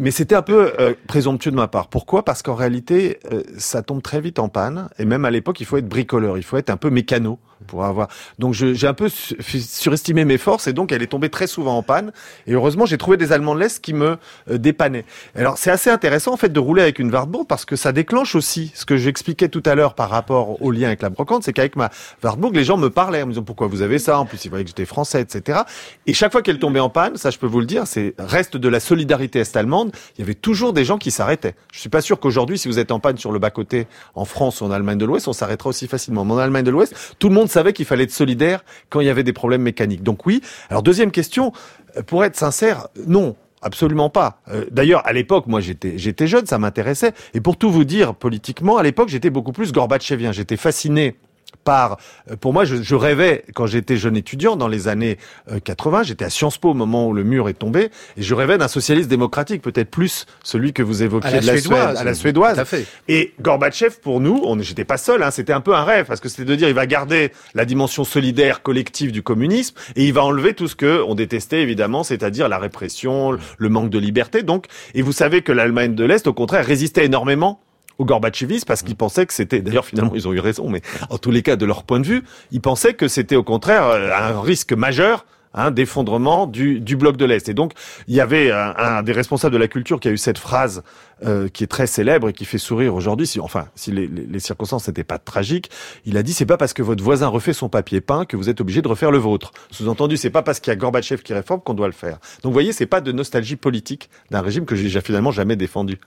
Mais c'était un peu euh, présomptueux de ma part. Pourquoi? Parce qu'en réalité, euh, ça tombe très vite en panne. Et même à l'époque, il faut être bricoleur, il faut être un peu mécano pour avoir. Donc j'ai un peu su- surestimé mes forces et donc elle est tombée très souvent en panne. Et heureusement, j'ai trouvé des Allemands de l'Est qui me euh, dépannaient. Alors c'est assez intéressant en fait de rouler avec une Wartburg parce que ça déclenche aussi ce que j'expliquais tout à l'heure par rapport au lien avec la brocante, c'est qu'avec ma Wartburg, les gens me parlaient en me disant pourquoi vous avez ça? En plus, ils voyaient que j'étais français, etc. Et chaque fois qu'elle tombait en panne, ça je peux vous le dire, c'est reste de la solidarité est-allemande. Il y avait toujours des gens qui s'arrêtaient. Je suis pas sûr qu'aujourd'hui, si vous êtes en panne sur le bas-côté en France ou en Allemagne de l'Ouest, on s'arrêtera aussi facilement. Mais en Allemagne de l'Ouest, tout le monde savait qu'il fallait être solidaire quand il y avait des problèmes mécaniques. Donc oui. Alors deuxième question, euh, pour être sincère, non. Absolument pas. Euh, D'ailleurs, à l'époque, moi, j'étais j'étais jeune, ça m'intéressait. Et pour tout vous dire, politiquement, à l'époque, j'étais beaucoup plus Gorbatchevien. J'étais fasciné par, euh, pour moi, je, je rêvais quand j'étais jeune étudiant dans les années euh, 80. J'étais à Sciences Po au moment où le mur est tombé, et je rêvais d'un socialiste démocratique, peut-être plus celui que vous évoquiez À la de la suédoise. Suède, à la suédoise. Tout à fait. Et Gorbatchev, pour nous, on j'étais pas seul, hein, c'était un peu un rêve, parce que c'était de dire il va garder la dimension solidaire collective du communisme et il va enlever tout ce que on détestait évidemment, c'est-à-dire la répression, le manque de liberté. Donc, et vous savez que l'Allemagne de l'Est, au contraire, résistait énormément au Gorbatchevisme parce qu'ils pensaient que c'était, d'ailleurs finalement ils ont eu raison, mais en tous les cas de leur point de vue, ils pensaient que c'était au contraire euh, un risque majeur hein, d'effondrement du, du bloc de l'Est. Et donc, il y avait un, un des responsables de la culture qui a eu cette phrase euh, qui est très célèbre et qui fait sourire aujourd'hui. Si, enfin, si les, les, les circonstances n'étaient pas tragiques, il a dit c'est pas parce que votre voisin refait son papier peint que vous êtes obligé de refaire le vôtre. Sous-entendu, c'est pas parce qu'il y a Gorbatchev qui réforme qu'on doit le faire. Donc, vous voyez, c'est pas de nostalgie politique d'un régime que j'ai finalement jamais défendu.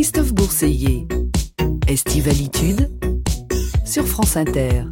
Christophe Bourseiller. Estivalitude sur France Inter.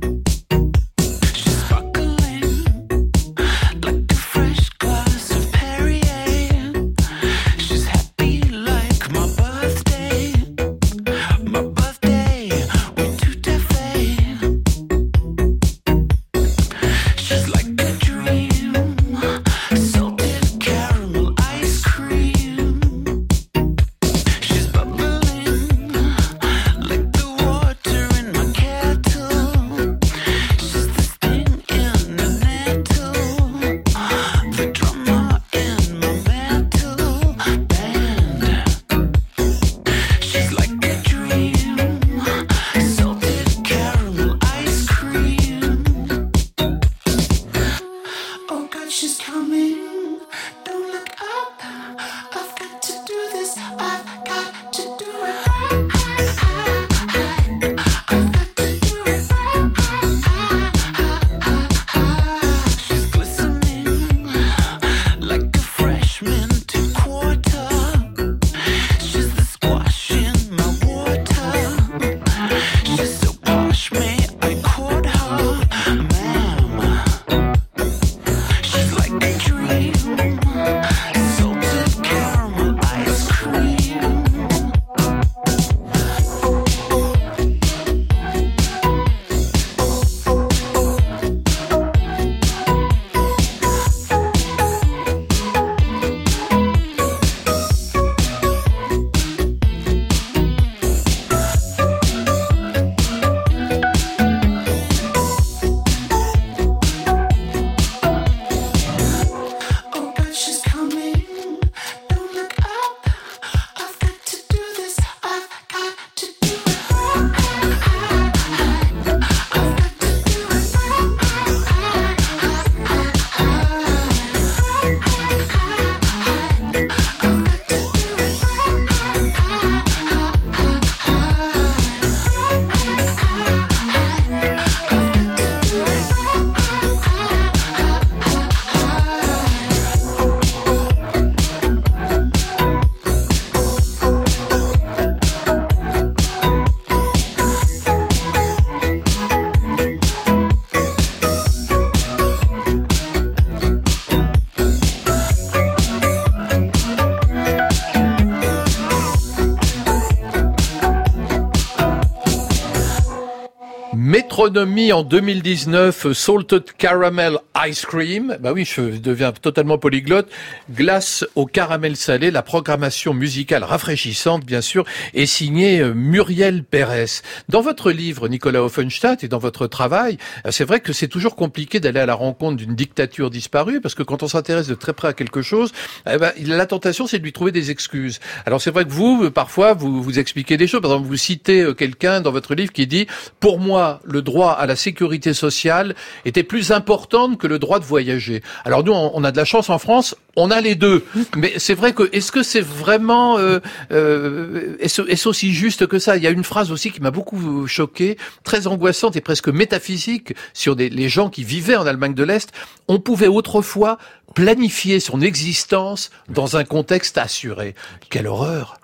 Métronomie en 2019, Salted Caramel Ice Cream. Bah oui, je deviens totalement polyglotte. Glace au caramel salé, la programmation musicale rafraîchissante, bien sûr, est signée euh, Muriel Pérez. Dans votre livre, Nicolas Offenstadt, et dans votre travail, euh, c'est vrai que c'est toujours compliqué d'aller à la rencontre d'une dictature disparue, parce que quand on s'intéresse de très près à quelque chose, eh ben, la tentation, c'est de lui trouver des excuses. Alors c'est vrai que vous, euh, parfois, vous, vous expliquez des choses. Par exemple, vous citez quelqu'un dans votre livre qui dit, pour moi, le droit à la sécurité sociale était plus important que le droit de voyager. Alors nous, on a de la chance en France, on a les deux. Mais c'est vrai que est-ce que c'est vraiment euh, euh, est-ce aussi juste que ça? Il y a une phrase aussi qui m'a beaucoup choqué, très angoissante et presque métaphysique sur des, les gens qui vivaient en Allemagne de l'Est. On pouvait autrefois planifier son existence dans un contexte assuré. Quelle horreur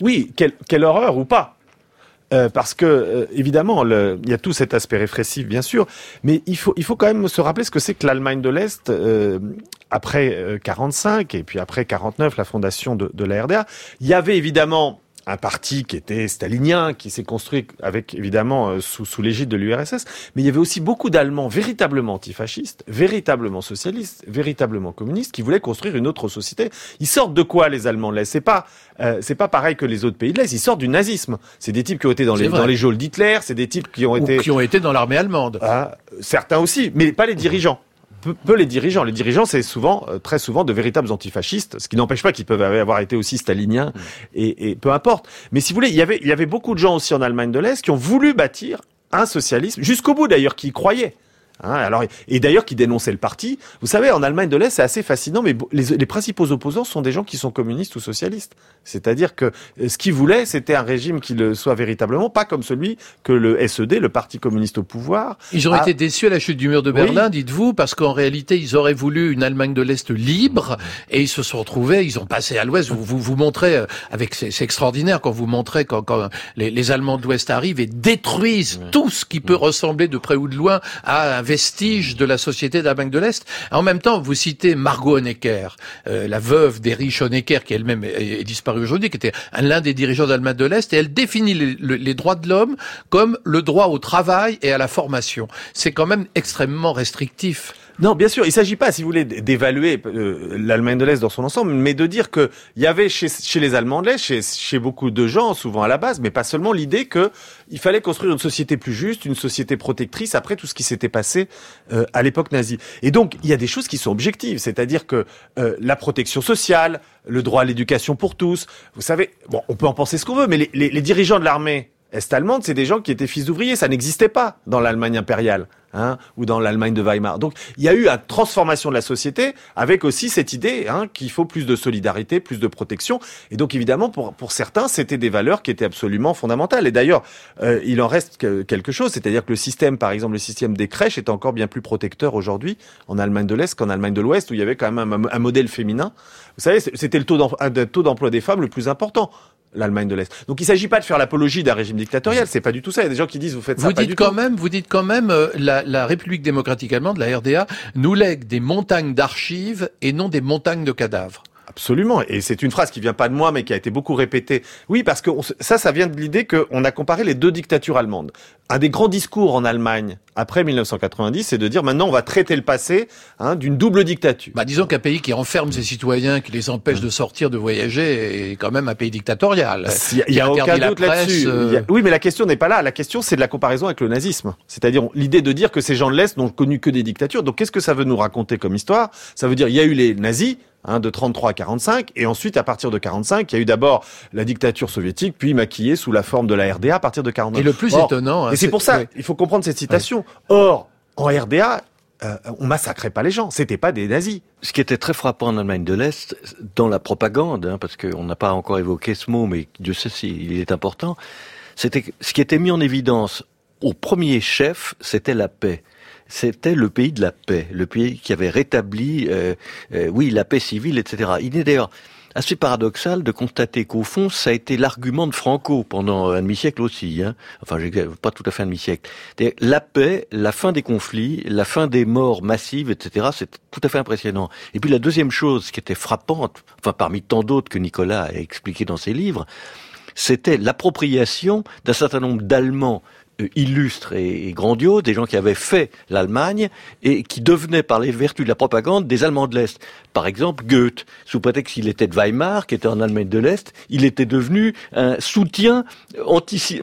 Oui, quelle, quelle horreur ou pas euh, parce que euh, évidemment, le, il y a tout cet aspect répressif, bien sûr, mais il faut, il faut quand même se rappeler ce que c'est que l'Allemagne de l'Est euh, après 45 et puis après 49, la fondation de, de la RDA. Il y avait évidemment un parti qui était stalinien, qui s'est construit avec évidemment euh, sous, sous l'égide de l'URSS, mais il y avait aussi beaucoup d'Allemands véritablement antifascistes, véritablement socialistes, véritablement communistes, qui voulaient construire une autre société. Ils sortent de quoi les Allemands de l'Est? C'est pas euh, c'est pas pareil que les autres pays de l'Est. Ils sortent du nazisme. C'est des types qui ont été dans les dans les geôles d'Hitler, c'est des types qui ont été qui ont été dans l'armée allemande. Ah, certains aussi, mais pas les dirigeants peu, les dirigeants. Les dirigeants, c'est souvent, euh, très souvent, de véritables antifascistes, ce qui n'empêche pas qu'ils peuvent avoir été aussi staliniens, mm. et, et, peu importe. Mais si vous voulez, il y avait, il y avait beaucoup de gens aussi en Allemagne de l'Est qui ont voulu bâtir un socialisme, jusqu'au bout d'ailleurs, qui y croyaient. Hein, alors, et d'ailleurs qui dénonçait le parti. Vous savez, en Allemagne de l'Est, c'est assez fascinant, mais les, principaux opposants sont des gens qui sont communistes ou socialistes. C'est-à-dire que euh, ce qu'ils voulaient, c'était un régime qui le soit véritablement, pas comme celui que le SED, le Parti communiste au pouvoir. Ils ont été déçus à la chute du mur de Berlin, dites-vous, parce qu'en réalité, ils auraient voulu une Allemagne de l'Est libre, et ils se sont retrouvés, ils ont passé à l'Ouest. Vous, vous, vous montrez, euh, avec c'est extraordinaire quand vous montrez quand, quand les, les, Allemands de l'Ouest arrivent et détruisent tout ce qui peut ressembler de près ou de loin à un vestige de la société d'Allemagne de l'Est. En même temps, vous citez Margot Honecker, euh, la veuve d'Erich Honecker, qui elle-même est, disparue aujourd'hui, qui était l'un des dirigeants d'Allemagne de l'Est, et elle définit les droits de l'homme comme le droit au travail et à la formation. C'est quand même extrêmement restrictif. Non, bien sûr, il ne s'agit pas, si vous voulez, d'évaluer euh, l'Allemagne de l'Est dans son ensemble, mais de dire qu'il y avait chez, chez, les Allemands de l'Est, chez, chez, beaucoup de gens, souvent à la base, mais pas seulement, l'idée qu'il fallait construire une société plus juste, une société protectrice après tout ce qui s'était passé euh, à l'époque nazie. Et donc, il y a des choses qui sont objectives, c'est-à-dire que euh, la protection sociale, le droit à l'éducation pour tous, vous savez, bon, on peut en penser ce qu'on veut, mais les, les, les dirigeants de l'armée est-allemande, c'est des gens qui étaient fils d'ouvriers. Ça n'existait pas dans l'Allemagne impériale. Hein, ou dans l'Allemagne de Weimar. Donc il y a eu une transformation de la société avec aussi cette idée hein, qu'il faut plus de solidarité, plus de protection. Et donc évidemment, pour, pour certains, c'était des valeurs qui étaient absolument fondamentales. Et d'ailleurs, euh, il en reste quelque chose, c'est-à-dire que le système, par exemple, le système des crèches est encore bien plus protecteur aujourd'hui en Allemagne de l'Est qu'en Allemagne de l'Ouest, où il y avait quand même un, un modèle féminin. Vous savez, c'était le taux d'emploi des femmes le plus important l'Allemagne de l'Est. Donc il ne s'agit pas de faire l'apologie d'un régime dictatorial, c'est pas du tout ça. Il y a des gens qui disent vous faites ça vous pas dites du quand tout. Même, vous dites quand même euh, la, la, République démocratique allemande, la RDA, nous lègue des montagnes d'archives et non des montagnes de cadavres. Absolument. Et c'est une phrase qui vient pas de moi, mais qui a été beaucoup répétée. Oui, parce que ça, ça vient de l'idée qu'on a comparé les deux dictatures allemandes. Un des grands discours en Allemagne après 1990, c'est de dire maintenant on va traiter le passé hein, d'une double dictature. Bah, disons qu'un pays qui enferme ses citoyens, qui les empêche de sortir, de voyager, est quand même un pays dictatorial. Il y a, aucun doute là-dessus. Euh, oui, mais la question n'est pas là. La question, c'est de la comparaison avec le nazisme. C'est-à-dire l'idée de dire que ces gens de l'Est n'ont connu que des dictatures. Donc qu'est-ce que ça veut nous raconter comme histoire? Ça veut dire il y a eu les nazis, Hein, de 33 à 45, et ensuite à partir de 45, il y a eu d'abord la dictature soviétique, puis maquillée sous la forme de la RDA à partir de 49. Et le plus étonnant, hein, et c'est pour ça, il faut comprendre cette citation. Or, en RDA, euh, on massacrait pas les gens, c'était pas des nazis. Ce qui était très frappant en Allemagne de l'Est, dans la propagande, hein, parce qu'on n'a pas encore évoqué ce mot, mais Dieu sait s'il est important, c'était ce qui était mis en évidence au premier chef, c'était la paix c'était le pays de la paix, le pays qui avait rétabli, euh, euh, oui, la paix civile, etc. Il est d'ailleurs assez paradoxal de constater qu'au fond, ça a été l'argument de Franco pendant un demi-siècle aussi. Hein. Enfin, pas tout à fait un demi-siècle. La paix, la fin des conflits, la fin des morts massives, etc. C'est tout à fait impressionnant. Et puis la deuxième chose qui était frappante, enfin parmi tant d'autres que Nicolas a expliqué dans ses livres, c'était l'appropriation d'un certain nombre d'Allemands illustres et, grandioses, des gens qui avaient fait l'Allemagne et qui devenaient par les vertus de la propagande des Allemands de l'Est. Par exemple, Goethe, sous prétexte qu'il était de Weimar, qui était en Allemagne de l'Est, il était devenu un soutien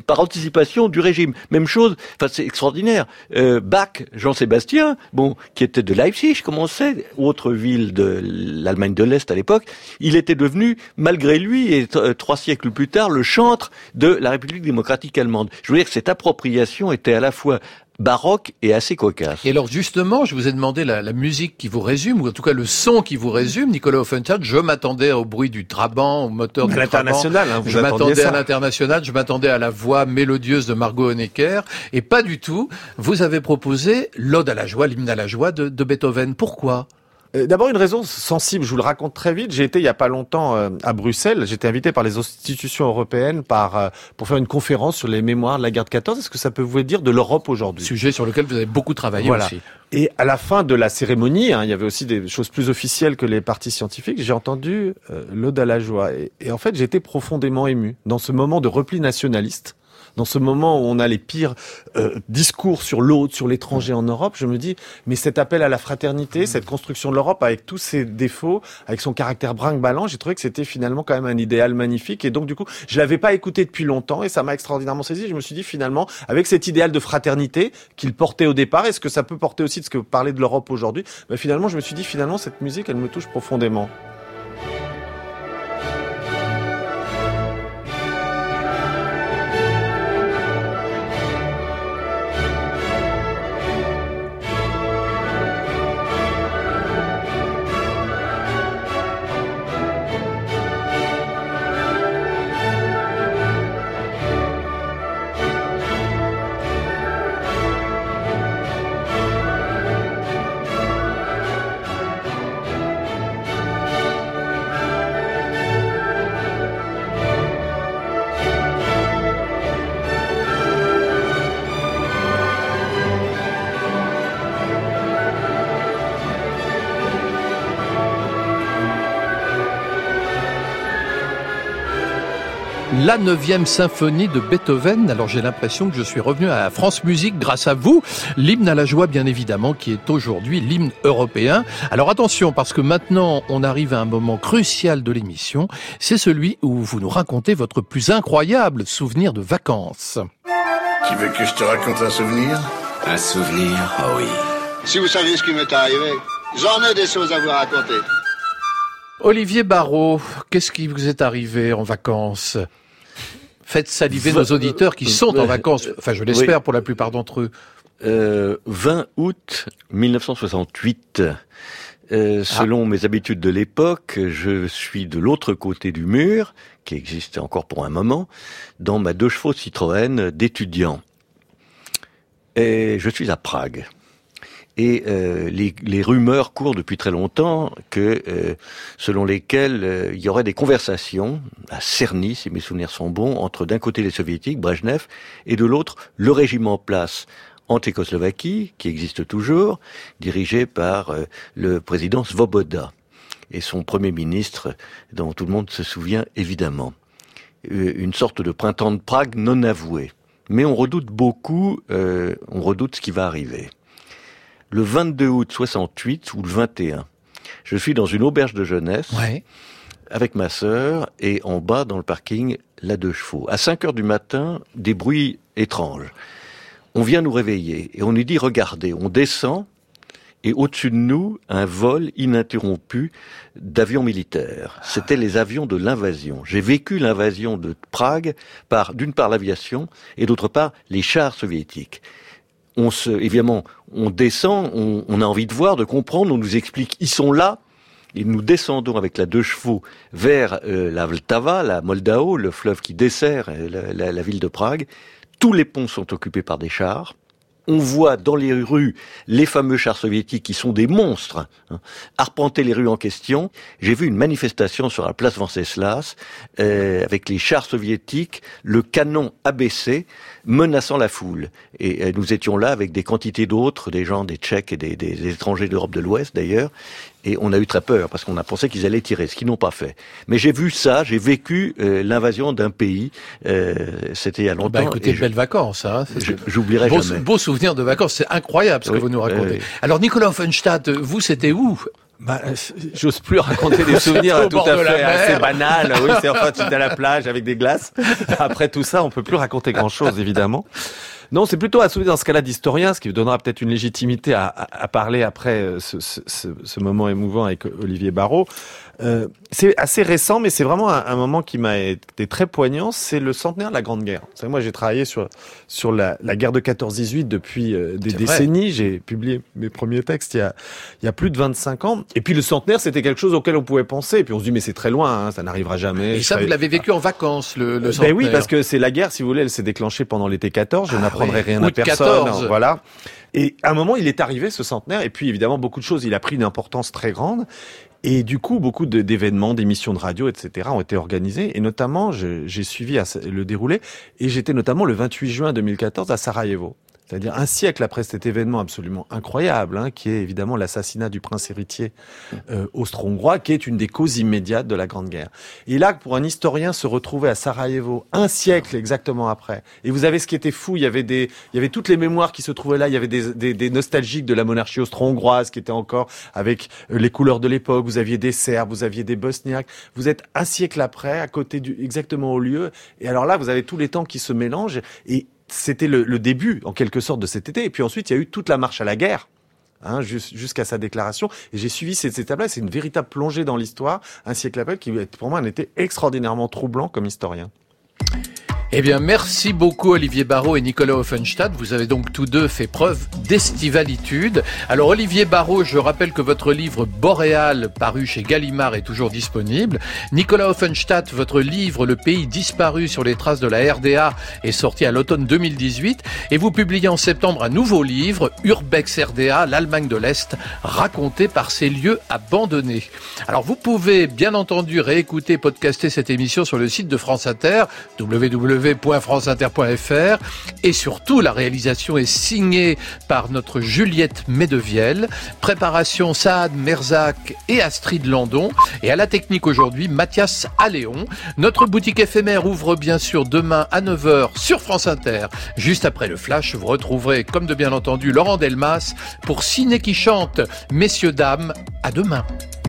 par anticipation du régime. Même chose, enfin c'est extraordinaire. Euh, Bach, Jean-Sébastien, bon, qui était de Leipzig, comme on sait, autre ville de l'Allemagne de l'Est à l'époque, il était devenu, malgré lui, et euh, trois siècles plus tard, le chantre de la République démocratique allemande. Je veux dire que cette appropriation était à la fois baroque et assez cocasse. Et alors justement, je vous ai demandé la, la musique qui vous résume, ou en tout cas le son qui vous résume, Nicolas Offenstadt. Je m'attendais au bruit du Trabant, au moteur À du l'international, Trabant. hein, vous je m'attendais ça. à l'international, je m'attendais à la voix mélodieuse de Margot Honecker, et pas du tout. Vous avez proposé l'Ode à la joie, l'hymne à la joie de, de Beethoven. Pourquoi? D'abord une raison sensible, je vous le raconte très vite. J'ai été il y a pas longtemps euh, à Bruxelles. J'ai été invité par les institutions européennes par euh, pour faire une conférence sur les mémoires de la guerre de 14. Est-ce que ça peut vous dire de l'Europe aujourd'hui? Sujet sur lequel vous avez beaucoup travaillé Voilà. aussi. Et à la fin de la cérémonie, hein, il y avait aussi des choses plus officielles que les parties scientifiques. J'ai entendu euh, l'ode à la joie et, et en fait été profondément ému dans ce moment de repli nationaliste. Dans ce moment où on a les pires euh, discours sur l'autre, sur l'étranger en Europe, je me dis, mais cet appel à la fraternité, cette construction de l'Europe avec tous ses défauts, avec son caractère brinque-ballant, j'ai trouvé que c'était finalement quand même un idéal magnifique. Et donc du coup, je l'avais pas écouté depuis longtemps et ça m'a extraordinairement saisi. Je me suis dit finalement, avec cet idéal de fraternité qu'il portait au départ, est-ce que ça peut porter aussi de ce que vous parlez de l'Europe aujourd'hui? Ben, Finalement, je me suis dit finalement, cette musique, elle me touche profondément. La neuvième symphonie de Beethoven. Alors j'ai l'impression que je suis revenu à France Musique grâce à vous. L'hymne à la joie, bien évidemment, qui est aujourd'hui l'hymne européen. Alors attention, parce que maintenant on arrive à un moment crucial de l'émission. C'est celui où vous nous racontez votre plus incroyable souvenir de vacances. Tu veux que je te raconte un souvenir? Un souvenir, oh oui. Si vous saviez ce qui m'est arrivé, j'en ai des choses à vous raconter. Olivier Barrault, qu'est-ce qui vous est arrivé en vacances? Faites saliver nos auditeurs qui sont en vacances. Enfin, je l'espère Oui. pour la plupart d'entre eux. Euh, 20 août 1968. Euh, selon mes habitudes de l'époque, je suis de l'autre côté du mur, qui existait encore pour un moment, dans ma deux chevaux Citroën d'étudiant. Et je suis à Prague. Et euh, les, les rumeurs courent depuis très longtemps que, euh, selon lesquelles euh, il y aurait des conversations à Cerny, si mes souvenirs sont bons, entre d'un côté les soviétiques, Brejnev, et de l'autre le régime en place en Tchécoslovaquie, qui existe toujours, dirigé par euh, le président Svoboda et son premier ministre, dont tout le monde se souvient évidemment. Euh, Une sorte de printemps de Prague non avoué. Mais on redoute beaucoup, euh, on redoute ce qui va arriver le 22 août 68 ou le 21. Je suis dans une auberge de jeunesse Ouais. avec ma sœur et en bas dans le parking la deux chevaux. À 5 heures du matin, des bruits étranges. On vient nous réveiller et on nous dit regardez, on descend et au-dessus de nous, un vol ininterrompu d'avions militaires. C'était les avions de l'invasion. J'ai vécu l'invasion de Prague par, d'une part, l'aviation et d'autre part, les chars soviétiques on se, évidemment, on descend, on, on, a envie de voir, de comprendre, on nous explique, ils sont là, et nous descendons avec la deux chevaux vers euh, la Vltava, la Moldao, le fleuve qui dessert euh, la, la, la ville de Prague. Tous les ponts sont occupés par des chars. On voit dans les rues les fameux chars soviétiques qui sont des monstres, hein, arpenter les rues en question. J'ai vu une manifestation sur la place Venceslas euh, avec les chars soviétiques, le canon abaissé, menaçant la foule. Et euh, nous étions là avec des quantités d'autres, des gens, des Tchèques et des, étrangers d'Europe de l'Ouest d'ailleurs. Et on a eu très peur parce qu'on a pensé qu'ils allaient tirer, ce qu'ils n'ont pas fait. Mais j'ai vu ça, j'ai vécu euh, l'invasion d'un pays. Euh, C'était il y a longtemps. Bah écoutez, belles vacances. Hein. J'oublierai Beau, jamais. beau souvenir de vacances, c'est incroyable ce que vous nous racontez. oui. Alors Nicolas Offenstadt, vous c'était où? Bah, euh, j'ose plus raconter des souvenirs tout à fait assez banals. Oui, c'est enfin, tu es à la plage avec des glaces. Après tout ça, on peut plus raconter grand chose, évidemment. Non, c'est plutôt à souvenir dans ce cas-là d'historien, ce qui donnera peut-être une légitimité à, à- parler après euh, ce, ce- ce- ce moment émouvant avec Olivier Barrault. Euh, c'est assez récent, mais c'est vraiment un, un moment qui m'a été très poignant. C'est le centenaire de la Grande Guerre. Savez, moi, j'ai travaillé sur sur la, la guerre de 14-18 depuis euh, des décennies. J'ai publié mes premiers textes il y a il y a plus de 25 ans. Et puis le centenaire, c'était quelque chose auquel on pouvait penser. Et puis on se dit, mais c'est très loin, hein, ça n'arrivera jamais. Et ça, vous l'avez vécu en vacances, le, le ben centenaire. oui, parce que c'est la guerre, si vous voulez, elle s'est déclenchée pendant l'été 14. Je Ah n'apprendrai rien à personne. 14. Voilà. Et à un moment, il est arrivé ce centenaire, et puis évidemment, beaucoup de choses, il a pris une importance très grande. Et du coup, beaucoup d'événements, d'émissions de radio, etc., ont été organisés. Et notamment, j'ai suivi le déroulé, et j'étais notamment le 28 juin 2014 à Sarajevo. C'est-à-dire un siècle après cet événement absolument incroyable, hein, qui est évidemment l'assassinat du prince héritier euh, austro-hongrois, qui est une des causes immédiates de la Grande Guerre. Et là, pour un historien se retrouver à Sarajevo, un siècle exactement après, et vous avez ce qui était fou, il y avait des, il y avait toutes les mémoires qui se trouvaient là, il y avait des, nostalgiques de la monarchie austro-hongroise qui étaient encore avec euh, les couleurs de l'époque. Vous aviez des Serbes, vous aviez des Bosniaques. Vous êtes un siècle après, à côté du, exactement au lieu. Et alors là, vous avez tous les temps qui se mélangent et c'était le, le début, en quelque sorte, de cet été. Et puis ensuite, il y a eu toute la marche à la guerre. Hein, jus- jusqu'à sa déclaration. Et j'ai suivi cette étape-là. C'est une véritable plongée dans l'histoire, un siècle après, qui pour moi, en était extraordinairement troublant comme historien. Eh bien, merci beaucoup Olivier Barrault et Nicolas Offenstadt. Vous avez donc tous deux fait preuve d'estivalitude. Alors Olivier Barrault, je rappelle que votre livre Boréal, paru chez Gallimard, est toujours disponible. Nicolas Offenstadt, votre livre Le pays disparu sur les traces de la RDA est sorti à l'automne 2018. Et vous publiez en septembre un nouveau livre, Urbex RDA, l'Allemagne de l'Est, raconté par ces lieux abandonnés. Alors vous pouvez bien entendu réécouter, podcaster cette émission sur le site de France Inter, www.franceinter.fr et surtout la réalisation est signée par notre Juliette Medevielle, préparation Saad Merzac et Astrid Landon et à la technique aujourd'hui Mathias Alléon. Notre boutique éphémère ouvre bien sûr demain à 9h sur France Inter. Juste après le flash, vous retrouverez comme de bien entendu Laurent Delmas pour Ciné qui chante. Messieurs, dames, à demain.